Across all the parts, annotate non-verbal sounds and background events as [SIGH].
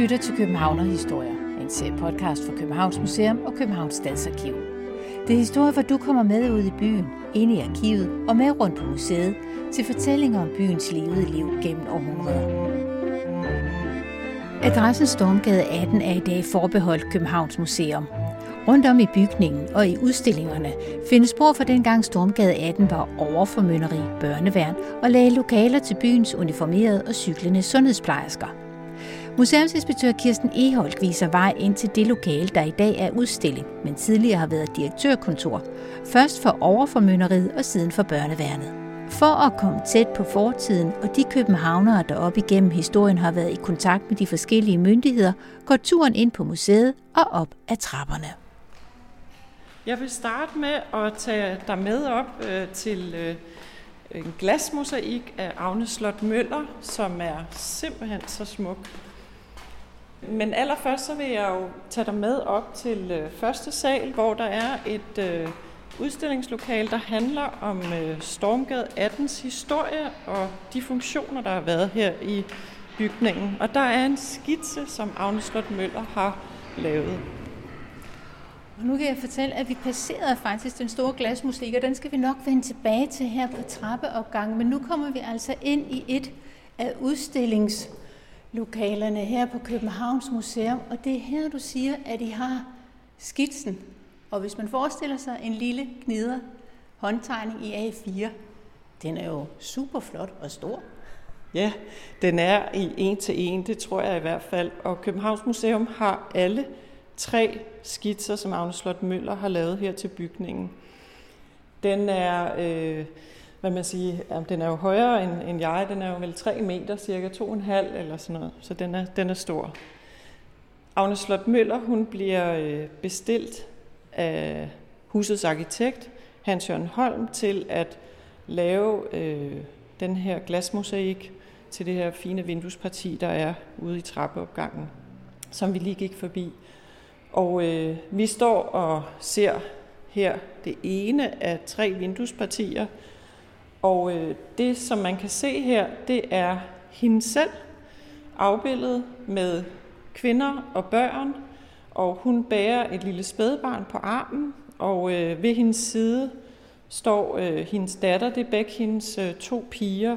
lytter til Københavner Historier, en serie podcast fra Københavns Museum og Københavns Stadsarkiv. Det er historier, hvor du kommer med ud i byen, ind i arkivet og med rundt på museet til fortællinger om byens levede liv gennem århundreder. Adressen Stormgade 18 er i dag forbeholdt Københavns Museum. Rundt om i bygningen og i udstillingerne findes spor fra dengang Stormgade 18 var overformynderi, børneværn og lagde lokaler til byens uniformerede og cyklende sundhedsplejersker – Museumsinspektør Kirsten Eholt viser vej ind til det lokale, der i dag er udstilling, men tidligere har været direktørkontor. Først for overformynderiet og siden for børneværnet. For at komme tæt på fortiden og de københavnere, der op igennem historien har været i kontakt med de forskellige myndigheder, går turen ind på museet og op ad trapperne. Jeg vil starte med at tage dig med op øh, til øh, en glasmosaik af Agnes Slot Møller, som er simpelthen så smuk. Men allerførst så vil jeg jo tage dig med op til øh, første sal, hvor der er et øh, udstillingslokal, der handler om øh, Stormgade 18's historie og de funktioner, der har været her i bygningen. Og der er en skitse, som Agnes Slot Møller har lavet. Og nu kan jeg fortælle, at vi passerede faktisk den store glasmusik, og den skal vi nok vende tilbage til her på trappeopgangen. Men nu kommer vi altså ind i et af udstillings lokalerne her på Københavns Museum, og det er her, du siger, at I har skitsen. Og hvis man forestiller sig en lille gnider håndtegning i A4, den er jo super flot og stor. Ja, den er i en til en, det tror jeg i hvert fald. Og Københavns Museum har alle tre skitser, som Agnes Slot Møller har lavet her til bygningen. Den er øh, hvad man siger, den er jo højere end, end jeg, den er jo vel 3 meter, cirka 2,5 eller sådan noget, så den er, den er stor. Agnes Slot Møller, hun bliver øh, bestilt af husets arkitekt, Hans Jørgen Holm, til at lave øh, den her glasmosaik til det her fine vinduesparti, der er ude i trappeopgangen, som vi lige gik forbi. Og øh, vi står og ser her det ene af tre vinduespartier, og øh, det, som man kan se her, det er hende selv afbildet med kvinder og børn, og hun bærer et lille spædbarn på armen, og øh, ved hendes side står øh, hendes datter, det er begge hendes øh, to piger,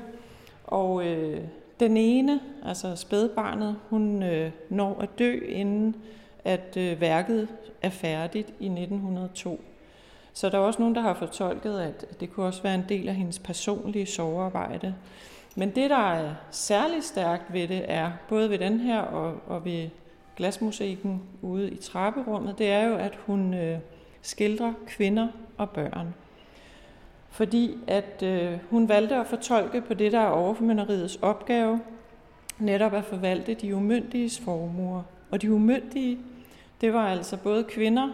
og øh, den ene, altså spædbarnet, hun øh, når at dø, inden at øh, værket er færdigt i 1902. Så der er også nogen, der har fortolket, at det kunne også være en del af hendes personlige sovearbejde. Men det, der er særlig stærkt ved det, er både ved den her og, og ved glasmusikken ude i trapperummet, det er jo, at hun øh, skildrer kvinder og børn. Fordi at øh, hun valgte at fortolke på det, der er overformynderiets opgave, netop at forvalte de umyndiges formuer. Og de umyndige, det var altså både kvinder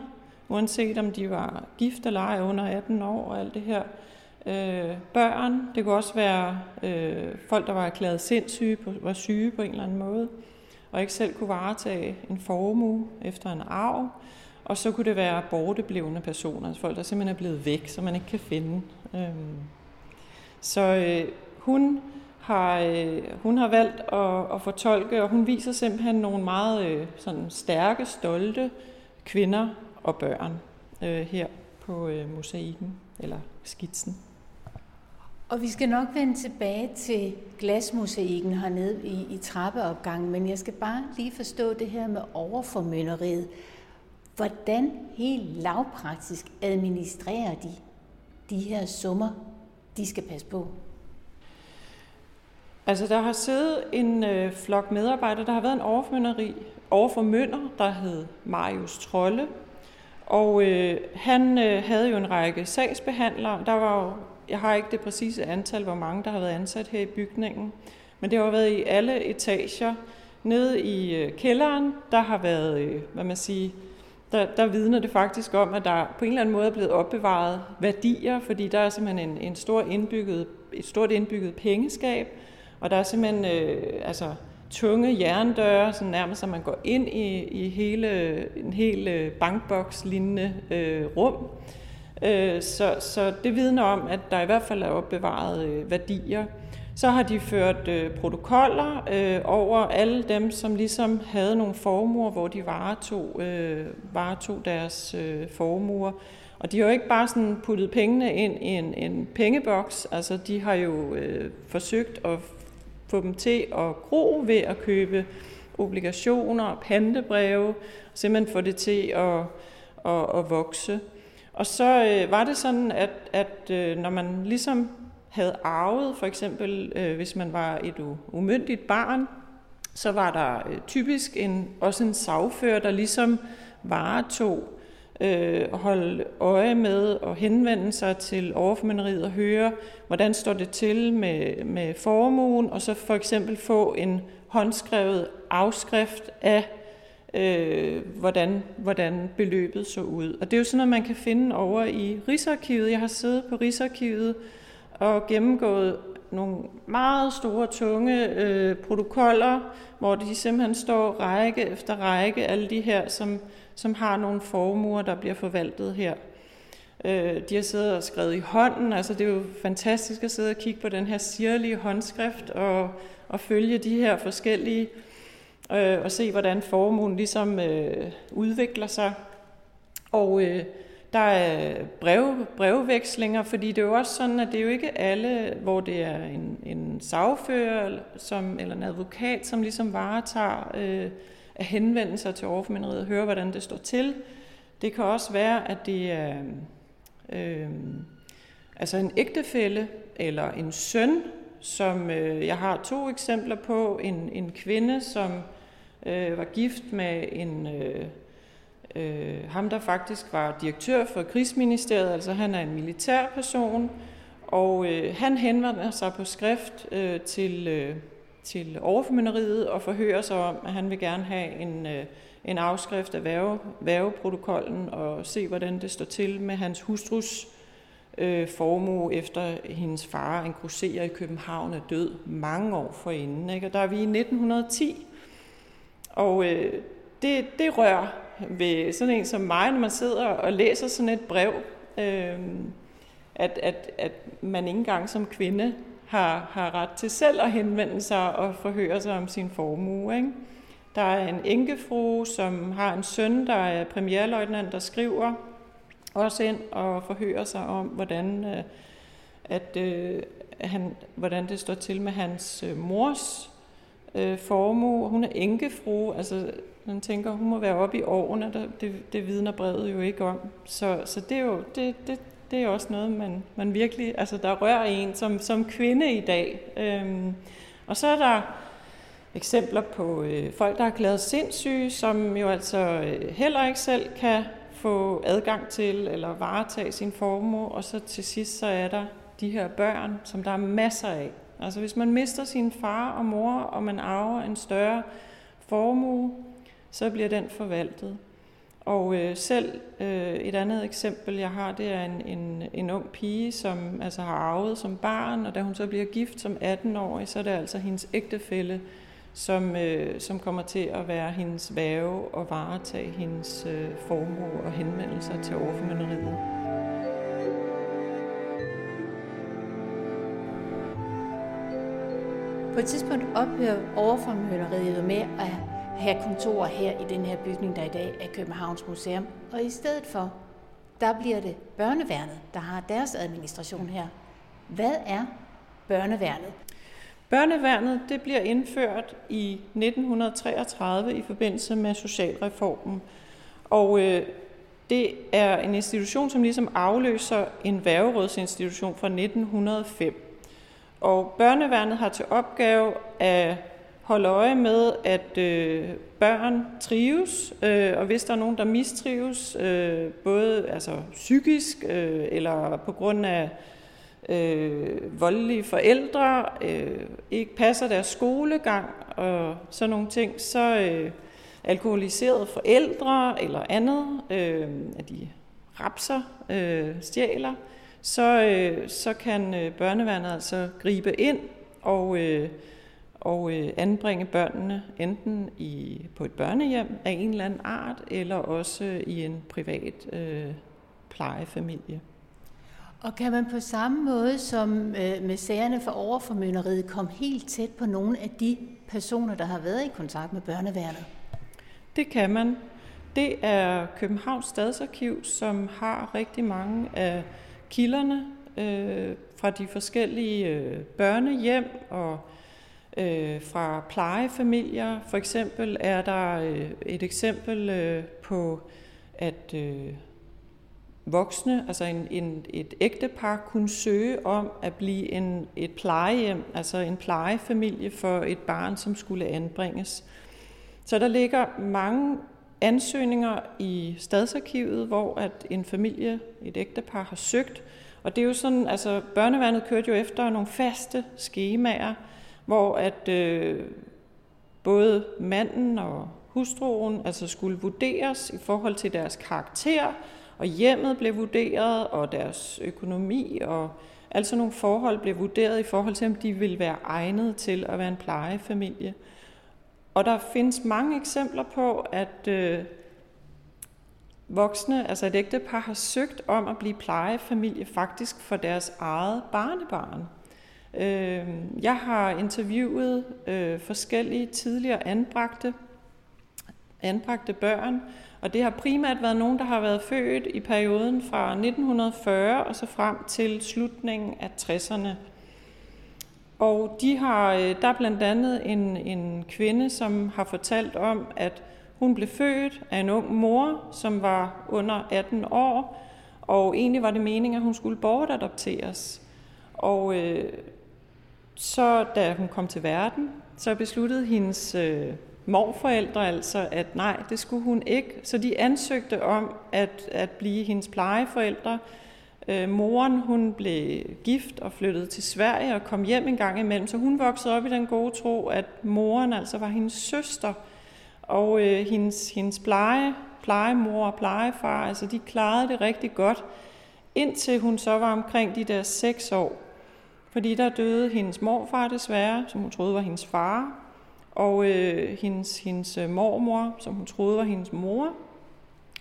uanset om de var gift eller ej under 18 år og alt det her. Øh, børn, det kunne også være øh, folk, der var erklæret sindssyge, var syge på en eller anden måde, og ikke selv kunne varetage en formue efter en arv. Og så kunne det være borteblevende personer, altså folk, der simpelthen er blevet væk, som man ikke kan finde. Øh, så øh, hun har, øh, hun har valgt at, at fortolke, og hun viser simpelthen nogle meget øh, sådan stærke, stolte kvinder, og børn øh, her på øh, mosaikken eller skitsen. Og vi skal nok vende tilbage til glasmosaikken hernede i, i trappeopgangen, men jeg skal bare lige forstå det her med overformynderiet. Hvordan helt lavpraktisk administrerer de de her summer, de skal passe på? Altså, der har siddet en øh, flok medarbejdere, der har været en overformynderi, overformynder, der hed Marius Trolle, og øh, han øh, havde jo en række sagsbehandlere. Der var jo, jeg har ikke det præcise antal, hvor mange der har været ansat her i bygningen, men det har været i alle etager. Nede i øh, kælderen, der har været, øh, hvad man siger, der, der vidner det faktisk om, at der på en eller anden måde er blevet opbevaret værdier, fordi der er simpelthen en, en stor indbygget, et stort indbygget pengeskab, og der er simpelthen øh, altså, tunge jerndøre, så nærmest at man går ind i, i hele, en hel øh, bankboks-lignende øh, rum. Øh, så, så det vidner om, at der i hvert fald er opbevaret øh, værdier. Så har de ført øh, protokoller øh, over alle dem, som ligesom havde nogle formuer, hvor de varetog, øh, varetog deres øh, formuer. Og de har jo ikke bare sådan puttet pengene ind i en, en pengeboks, altså de har jo øh, forsøgt at få dem til at gro ved at købe obligationer og pantebreve, simpelthen få det til at, at, at vokse. Og så øh, var det sådan, at, at øh, når man ligesom havde arvet, for eksempel øh, hvis man var et umyndigt barn, så var der øh, typisk en, også en sagfører, der ligesom varetog øh, holde øje med og henvende sig til overformynderiet og høre, hvordan står det til med, med formuen, og så for eksempel få en håndskrevet afskrift af, øh, hvordan, hvordan beløbet så ud. Og det er jo sådan noget, man kan finde over i Rigsarkivet. Jeg har siddet på Rigsarkivet og gennemgået nogle meget store, tunge øh, protokoller, hvor de simpelthen står række efter række, alle de her, som, som har nogle formuer, der bliver forvaltet her. Øh, de har siddet og skrevet i hånden, altså det er jo fantastisk at sidde og kigge på den her sirlige håndskrift og, og følge de her forskellige, øh, og se hvordan formuen ligesom øh, udvikler sig. Og øh, der er brev, brevvekslinger, fordi det er jo også sådan, at det er jo ikke alle, hvor det er en, en sagfører som, eller en advokat, som ligesom varetager øh, at henvende sig til overformynderiet og høre, hvordan det står til. Det kan også være, at det er øh, øh, altså en ægtefælle eller en søn, som øh, jeg har to eksempler på. En, en kvinde, som øh, var gift med en... Øh, øh, ham, der faktisk var direktør for krigsministeriet, altså han er en militær person, og øh, han henvender sig på skrift øh, til, øh, til overformynderiet og forhører sig om, at han vil gerne have en, øh, en afskrift af værve, værveprotokollen og se, hvordan det står til med hans hustrus øh, formue efter hendes far, en grosserer i København, er død mange år forinden. Ikke? Og der er vi i 1910, og øh, det, det rører ved sådan en som mig, når man sidder og læser sådan et brev, øh, at, at, at man ikke engang som kvinde har, har ret til selv at henvende sig og forhøre sig om sin formue. Ikke? Der er en enkefru, som har en søn, der er premierløjtnant, der skriver også ind og forhører sig om, hvordan, øh, at, øh, han, hvordan det står til med hans øh, mors øh, formue. Hun er enkefru, altså man tænker, hun må være oppe i årene, der, det, det vidner brevet jo ikke om. Så, så det er jo det, det, det er også noget, man, man virkelig, altså der rører en som, som kvinde i dag. Øhm, og så er der eksempler på øh, folk, der har glædet sindssyge, som jo altså øh, heller ikke selv kan få adgang til eller varetage sin formue. Og så til sidst så er der de her børn, som der er masser af. Altså hvis man mister sin far og mor, og man arver en større formue, så bliver den forvaltet. Og øh, selv øh, et andet eksempel, jeg har, det er en, en, en ung pige, som altså har arvet som barn, og da hun så bliver gift som 18-årig, så er det altså hendes ægtefælle, som, øh, som kommer til at være hendes værve og varetage hendes øh, formue og henvendelser til overformynderiet. På et tidspunkt ophører overformynderiet med at have kontor her i den her bygning, der i dag er Københavns Museum. Og i stedet for, der bliver det børneværnet, der har deres administration her. Hvad er børneværnet? Børneværnet det bliver indført i 1933 i forbindelse med socialreformen. Og øh, det er en institution, som ligesom afløser en værgerådsinstitution fra 1905. Og børneværnet har til opgave at holde øje med, at øh, børn trives, øh, og hvis der er nogen, der mistrives, øh, både altså, psykisk øh, eller på grund af øh, voldelige forældre, øh, ikke passer deres skolegang og sådan nogle ting, så øh, alkoholiserede forældre eller andet, øh, at de rapser, øh, stjæler, så, øh, så kan øh, børneværnet altså gribe ind og øh, og øh, anbringe børnene enten i, på et børnehjem af en eller anden art, eller også i en privat øh, plejefamilie. Og kan man på samme måde som øh, med sagerne for overformynderiet komme helt tæt på nogle af de personer, der har været i kontakt med børneværnet? Det kan man. Det er Københavns Stadsarkiv, som har rigtig mange af kilderne øh, fra de forskellige øh, børnehjem og øh, fra plejefamilier. For eksempel er der øh, et eksempel øh, på, at øh, voksne, altså en, en, et ægtepar, kunne søge om at blive en, et plejehjem, altså en plejefamilie for et barn, som skulle anbringes. Så der ligger mange ansøgninger i stadsarkivet, hvor at en familie, et ægtepar har søgt. Og det er jo sådan, altså børneværnet kørte jo efter nogle faste skemaer, hvor at øh, både manden og hustruen altså skulle vurderes i forhold til deres karakter, og hjemmet blev vurderet, og deres økonomi, og altså nogle forhold blev vurderet i forhold til, om de ville være egnet til at være en plejefamilie. Og der findes mange eksempler på, at øh, voksne, altså et ægtepar, har søgt om at blive plejefamilie faktisk for deres eget barnebarn. Øh, jeg har interviewet øh, forskellige tidligere anbragte, anbragte børn, og det har primært været nogen, der har været født i perioden fra 1940 og så frem til slutningen af 60'erne. Og de har, øh, der er blandt andet en, en kvinde, som har fortalt om, at hun blev født af en ung mor, som var under 18 år, og egentlig var det meningen, at hun skulle bortadopteres. Og øh, så da hun kom til verden, så besluttede hendes øh, morforældre altså, at nej, det skulle hun ikke. Så de ansøgte om at, at blive hendes plejeforældre. Øh, moren hun blev gift og flyttede til Sverige og kom hjem en gang imellem, så hun voksede op i den gode tro, at moren altså var hendes søster. Og øh, hendes, hendes pleje, plejemor og plejefar, altså de klarede det rigtig godt, indtil hun så var omkring de der seks år. Fordi der døde hendes morfar desværre, som hun troede var hendes far, og øh, hendes, hendes øh, mormor, som hun troede var hendes mor,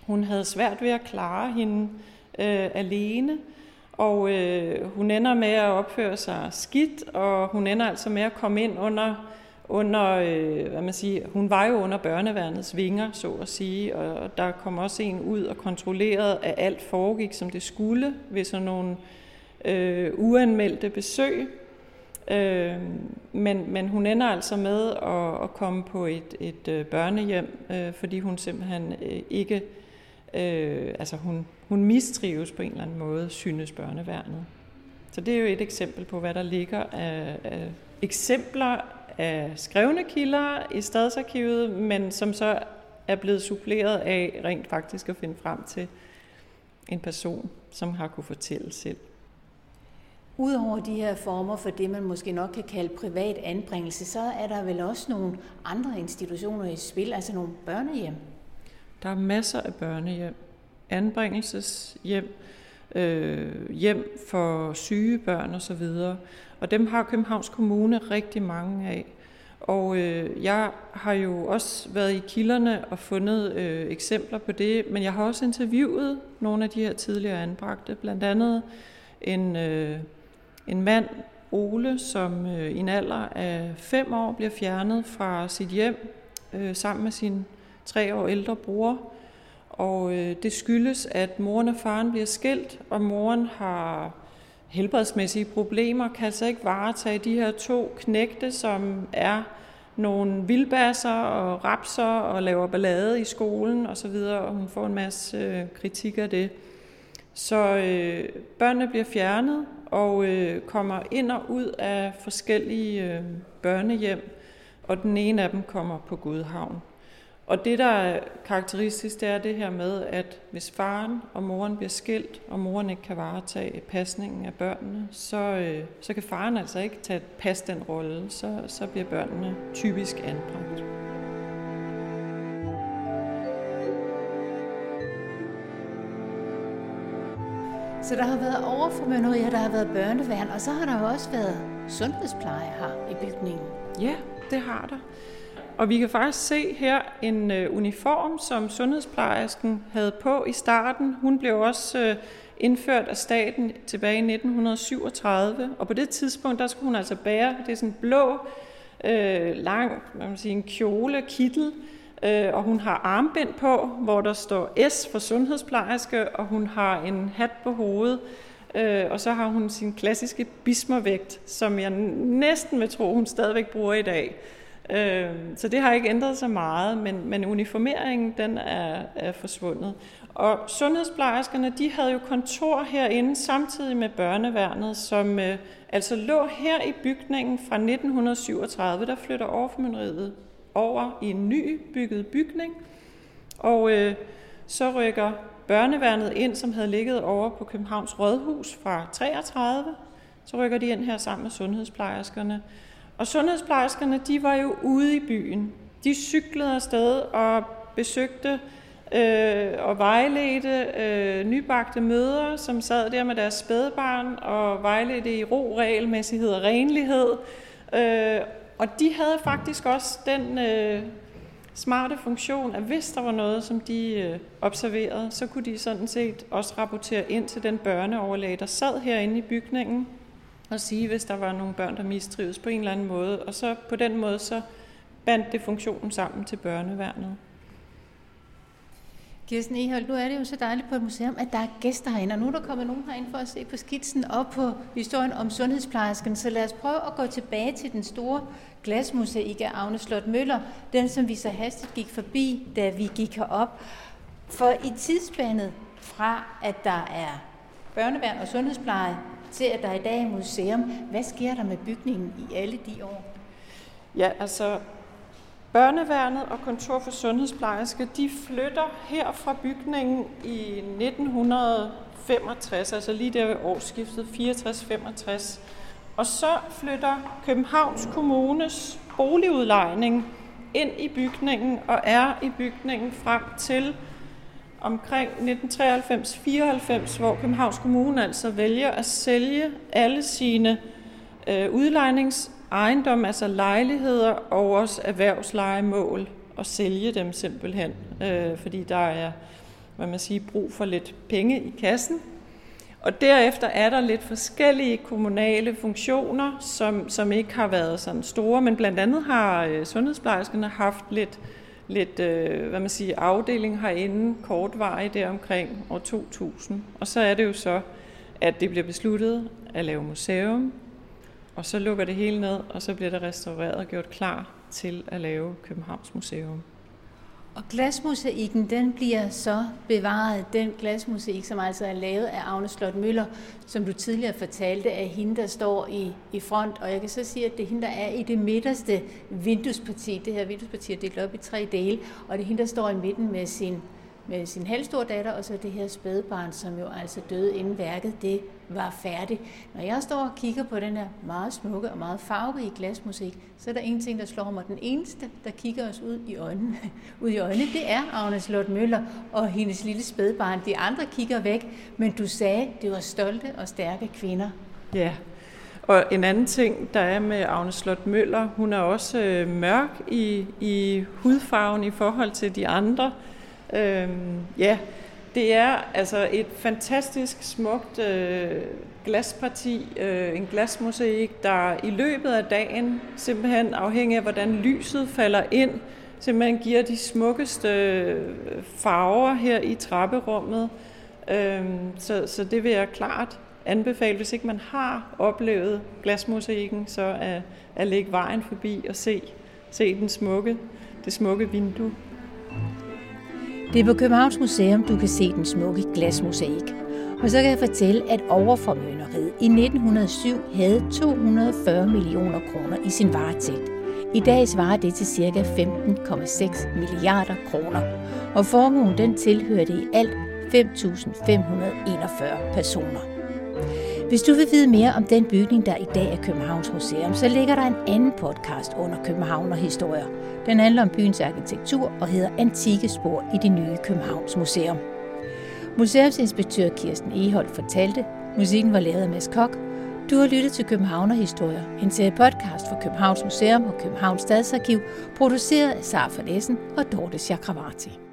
hun havde svært ved at klare hende øh, alene, og øh, hun ender med at opføre sig skidt, og hun ender altså med at komme ind under, under øh, hvad man siger, hun var jo under børneværnets vinger, så at sige, og der kom også en ud og kontrollerede, at alt foregik, som det skulle, ved sådan nogle øh, Øh, uanmeldte besøg. Øh, men, men hun ender altså med at, at komme på et, et øh, børnehjem, øh, fordi hun simpelthen øh, ikke, øh, altså hun, hun mistrives på en eller anden måde, synes børneværnet. Så det er jo et eksempel på, hvad der ligger af, af eksempler af skrevne kilder i stadsarkivet, men som så er blevet suppleret af rent faktisk at finde frem til en person, som har kunne fortælle selv. Udover de her former for det, man måske nok kan kalde privat anbringelse, så er der vel også nogle andre institutioner i spil, altså nogle børnehjem? Der er masser af børnehjem. Anbringelseshjem, øh, hjem for syge børn osv. Og dem har Københavns Kommune rigtig mange af. Og øh, jeg har jo også været i kilderne og fundet øh, eksempler på det, men jeg har også interviewet nogle af de her tidligere anbragte, blandt andet en øh, en mand, Ole, som øh, i en alder af fem år bliver fjernet fra sit hjem øh, sammen med sin tre år ældre bror. Og øh, det skyldes, at moren og faren bliver skilt, og moren har helbredsmæssige problemer, kan altså ikke varetage de her to knægte, som er nogle vildbasser og rapser og laver ballade i skolen osv., og, og hun får en masse øh, kritik af det. Så øh, børnene bliver fjernet, og øh, kommer ind og ud af forskellige øh, børnehjem, og den ene af dem kommer på Gudhavn. Og det, der er karakteristisk, det er det her med, at hvis faren og moren bliver skilt, og moren ikke kan varetage pasningen af børnene, så, øh, så kan faren altså ikke tage pas den rolle, så, så bliver børnene typisk anbragt. Så der har været overformynderier, der har været børneværn, og så har der jo også været sundhedspleje her i bygningen. Ja, det har der. Og vi kan faktisk se her en øh, uniform, som sundhedsplejersken havde på i starten. Hun blev også øh, indført af staten tilbage i 1937, og på det tidspunkt, der skulle hun altså bære, det er sådan blå, øh, lang, man kan sige, en kjole, kittel, øh, og hun har armbind på, hvor der står S for sundhedsplejerske, og hun har en hat på hovedet, øh, og så har hun sin klassiske bismervægt, som jeg næsten vil tro, hun stadigvæk bruger i dag. Øh, så det har ikke ændret sig meget, men, men uniformeringen den er, er forsvundet. Og sundhedsplejerskerne de havde jo kontor herinde samtidig med børneværnet, som øh, altså lå her i bygningen fra 1937. Der flytter overformynderiet over i en ny bygget bygning, og øh, så rykker børneværnet ind, som havde ligget over på Københavns Rådhus fra 33. Så rykker de ind her sammen med sundhedsplejerskerne. Og sundhedsplejerskerne, de var jo ude i byen. De cyklede afsted og besøgte øh, og vejledte øh, nybagte møder, som sad der med deres spædbarn og vejledte i ro, regelmæssighed og renlighed. Øh, og de havde faktisk også den øh, smarte funktion, at hvis der var noget, som de øh, observerede, så kunne de sådan set også rapportere ind til den børneoverlæge, der sad herinde i bygningen, og sige, hvis der var nogle børn, der mistrives på en eller anden måde. Og så på den måde, så bandt det funktionen sammen til børneværnet. Kirsten Ehold, nu er det jo så dejligt på et museum, at der er gæster herinde, og nu er der kommet nogen herind for at se på skitsen og på historien om sundhedsplejersken. Så lad os prøve at gå tilbage til den store glasmosaik af Agne Slot Møller, den som vi så hastigt gik forbi, da vi gik herop. For i tidsspændet fra, at der er børneværn og sundhedspleje, til at der i dag er museum, hvad sker der med bygningen i alle de år? Ja, altså Børneværnet og Kontor for Sundhedsplejerske, de flytter her fra bygningen i 1965, altså lige der ved årsskiftet 64-65. Og så flytter Københavns Kommunes boligudlejning ind i bygningen og er i bygningen frem til omkring 1993-94, hvor Københavns Kommune altså vælger at sælge alle sine øh, udlejnings ejendom, altså lejligheder og også erhvervslejemål, og sælge dem simpelthen, øh, fordi der er, hvad man siger, brug for lidt penge i kassen. Og derefter er der lidt forskellige kommunale funktioner, som, som ikke har været sådan store, men blandt andet har øh, sundhedsplejerskerne haft lidt, lidt øh, hvad man siger, afdeling herinde kortvarigt der omkring år 2000. Og så er det jo så, at det bliver besluttet at lave museum, og så lukker det hele ned, og så bliver det restaureret og gjort klar til at lave Københavns Museum. Og glasmosaikken, den bliver så bevaret, den glasmosaik, som altså er lavet af Agne Slot Møller, som du tidligere fortalte, er hende, der står i, i front. Og jeg kan så sige, at det er hende, der er i det midterste vinduesparti. Det her vinduesparti er delt op i tre dele, og det er hende, der står i midten med sin med sin halvstore datter, og så det her spædbarn, som jo altså døde inden værket det var færdigt. Når jeg står og kigger på den her meget smukke og meget farverige glasmusik, så er der en ting, der slår mig. Den eneste, der kigger os ud i øjnene, [LAUGHS] ud i øjnene det er Agnes Lort Møller og hendes lille spædbarn. De andre kigger væk, men du sagde, det var stolte og stærke kvinder. Ja, og en anden ting, der er med Agnes Slot Møller, hun er også øh, mørk i, i hudfarven i forhold til de andre. Øhm, ja, det er altså et fantastisk smukt øh, glasparti, øh, en glasmosaik, der i løbet af dagen, simpelthen afhængig af hvordan lyset falder ind, simpelthen giver de smukkeste øh, farver her i trapperummet. Øhm, så, så det vil jeg klart anbefale, hvis ikke man har oplevet glasmosaikken, så at, at lægge vejen forbi og se, se den smukke, det smukke vindue. Det er på Københavns Museum, du kan se den smukke glasmosaik. Og så kan jeg fortælle, at overformønneriet i 1907 havde 240 millioner kroner i sin varetægt. I dag svarer det til ca. 15,6 milliarder kroner. Og formuen den tilhørte i alt 5.541 personer. Hvis du vil vide mere om den bygning, der i dag er Københavns Museum, så ligger der en anden podcast under København og Historier. Den handler om byens arkitektur og hedder Antikke spor i det nye Københavns Museum. Museumsinspektør Kirsten Ehold fortalte, musikken var lavet af Mads Kok. Du har lyttet til Københavner Historier, en serie podcast for Københavns Museum og Københavns Stadsarkiv, produceret af Sara Essen og Dorte Chakravarti.